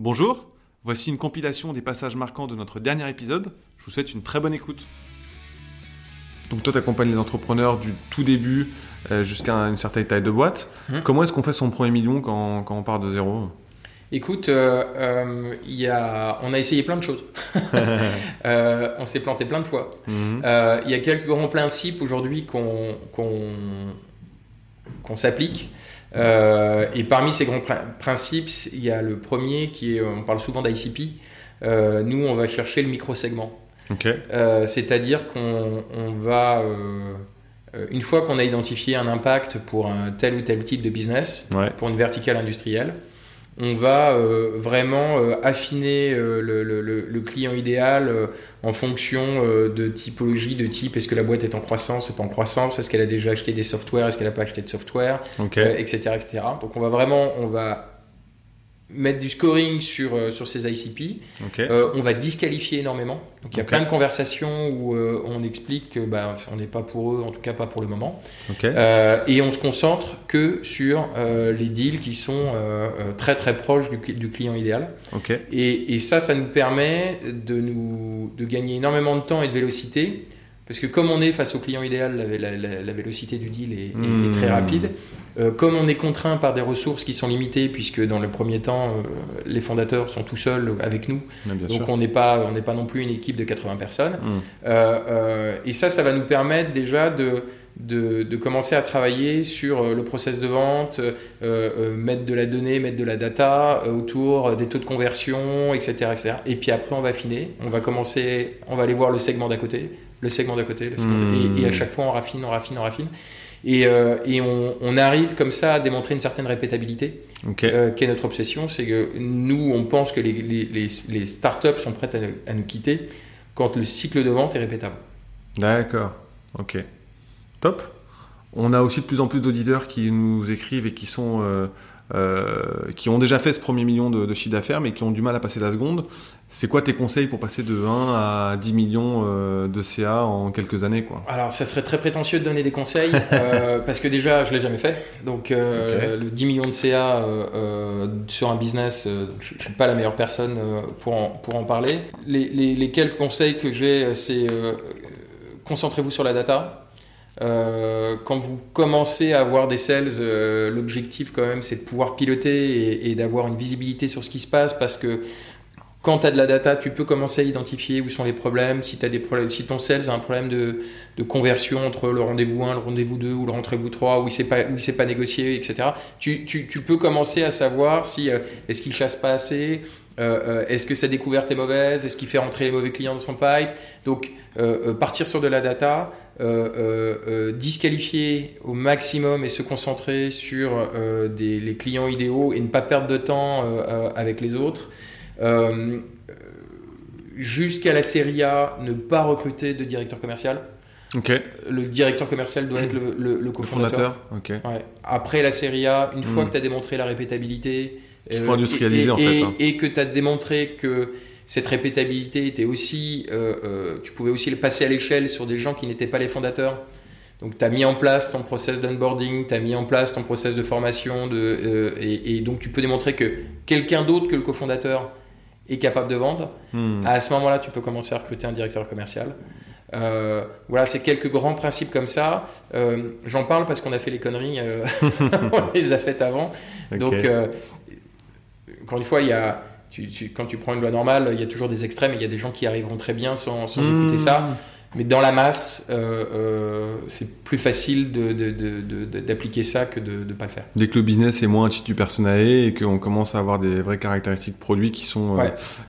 Bonjour, voici une compilation des passages marquants de notre dernier épisode. Je vous souhaite une très bonne écoute. Donc toi, tu accompagnes les entrepreneurs du tout début euh, jusqu'à une certaine taille de boîte. Hmm. Comment est-ce qu'on fait son premier million quand, quand on part de zéro? Écoute, euh, euh, il y a, on a essayé plein de choses. Euh, on s'est planté plein de fois. Mhm. Euh, Il y a quelques grands principes aujourd'hui qu'on qu'on qu'on s'applique. Euh, et parmi ces grands prin- principes, il y a le premier qui est, on parle souvent d'ICP. Euh, nous, on va chercher le micro-segment. Euh, C'est-à-dire qu'on on va, une fois qu'on a identifié un impact pour un tel ou tel type de business, Ouais. pour une verticale industrielle, on va euh, vraiment euh, affiner euh, le, le- le- le client idéal en fonction de typologie, de type, est-ce que la boîte est en croissance, pas en croissance, est-ce qu'elle a déjà acheté des softwares, est-ce qu'elle n'a pas acheté de software, etc., etc. Donc on va vraiment, on va mettre du scoring sur, euh, sur ces ICP. Euh, on va disqualifier énormément. Donc il y a plein de conversations où euh, on explique que bah, on n'est pas pour eux, en tout cas pas pour le moment. Et on se concentre que sur les deals qui sont très très proches du, cli- du client idéal. Et ça, ça nous permet de, nous, de gagner énormément de temps et de vélocité. Parce que comme on est face au client idéal, la, la- la- la vélocité du deal est, est- est très Hmm. rapide. Euh, comme on est contraint par des ressources qui sont limitées, puisque dans le premier temps, euh, les fondateurs sont tout seuls avec nous, bien donc sûr. on n'est pas, on n'est pas non plus une équipe de 80 personnes. Hmm. Euh, et ça, ça va nous permettre déjà de, de, de commencer à travailler sur le process de vente, euh, euh, mettre de la donnée, mettre de la data euh, autour des taux de conversion, etc., etc. Et puis après, on va affiner, on va commencer, on va aller voir le segment d'à côté, le segment d'à côté, le segment d'à- Hmm. et, et à chaque fois, on raffine, on raffine, on raffine. Et, euh, et on, on arrive comme ça à démontrer une certaine répétabilité euh, qui est notre obsession, c'est que nous, on pense que les, les, les, les startups sont prêtes à, à nous quitter quand le cycle de vente est répétable. D'accord. Ok. Top. On a aussi de plus en plus d'auditeurs qui nous écrivent et qui sont euh, euh, qui ont déjà fait ce premier million de, de chiffre d'affaires mais qui ont du mal à passer la seconde. C'est quoi tes conseils pour passer de 1 à 10 millions euh, de CA en quelques années quoi? Alors, ça serait très prétentieux de donner des conseils, parce que déjà, je l'ai jamais fait. Donc, le 10 millions de CA sur un business, je ne suis pas la meilleure personne pour, en, pour en parler. Les, les- les quelques conseils que j'ai, c'est concentrez-vous sur la data. Euh, quand vous commencez à avoir des sales, euh, l'objectif quand même c'est de pouvoir piloter et, d'avoir une visibilité sur ce qui se passe parce que quand tu as de la data, tu peux commencer à identifier où sont les problèmes. Si, as des problèmes, si ton sales a un problème de, conversion entre le rendez-vous 1, le rendez-vous 2 ou le rendez-vous 3, où il ne s'est pas, négocié, etc., tu peux commencer à savoir si euh, est-ce qu'il chasse pas assez, euh, euh, est-ce que sa découverte est mauvaise, est-ce qu'il fait rentrer les mauvais clients dans son pipe? Donc, euh, partir sur de la data, disqualifier au maximum et se concentrer sur les clients idéaux et ne pas perdre de temps avec les autres. Jusqu'à la série A, ne pas recruter de directeur commercial. Ok. Le directeur commercial doit être le, le- le Le cofondateur. fondateur. Ok. Ouais. Après la série A, une fois Mm. que tu as démontré la répétabilité, Qu'il euh, faut industrialiser, et, en fait, et- hein. et que tu as démontré que cette répétabilité était aussi, euh, euh, tu pouvais aussi le passer à l'échelle sur des gens qui n'étaient pas les fondateurs. Donc tu as mis en place ton process d'onboarding, tu as mis en place ton process de formation, de, et, et donc tu peux démontrer que quelqu'un d'autre que le cofondateur est capable de vendre. Hmm. À ce moment-là, tu peux commencer à recruter un directeur commercial. Euh, voilà, c'est quelques grands principes comme ça. Euh, J'en parle parce qu'on a fait les conneries, euh, on les a faites avant. Donc, encore une fois, il y a, tu- tu- quand tu prends une loi normale, il y a toujours des extrêmes et il y a des gens qui arriveront très bien sans, sans Hmm. écouter ça. Mais dans la masse, euh, euh, c'est plus facile d'appliquer ça que de ne pas le faire. Dès que le business est moins attitude personnalisée et qu'on commence à avoir des vraies caractéristiques produits qui sont euh.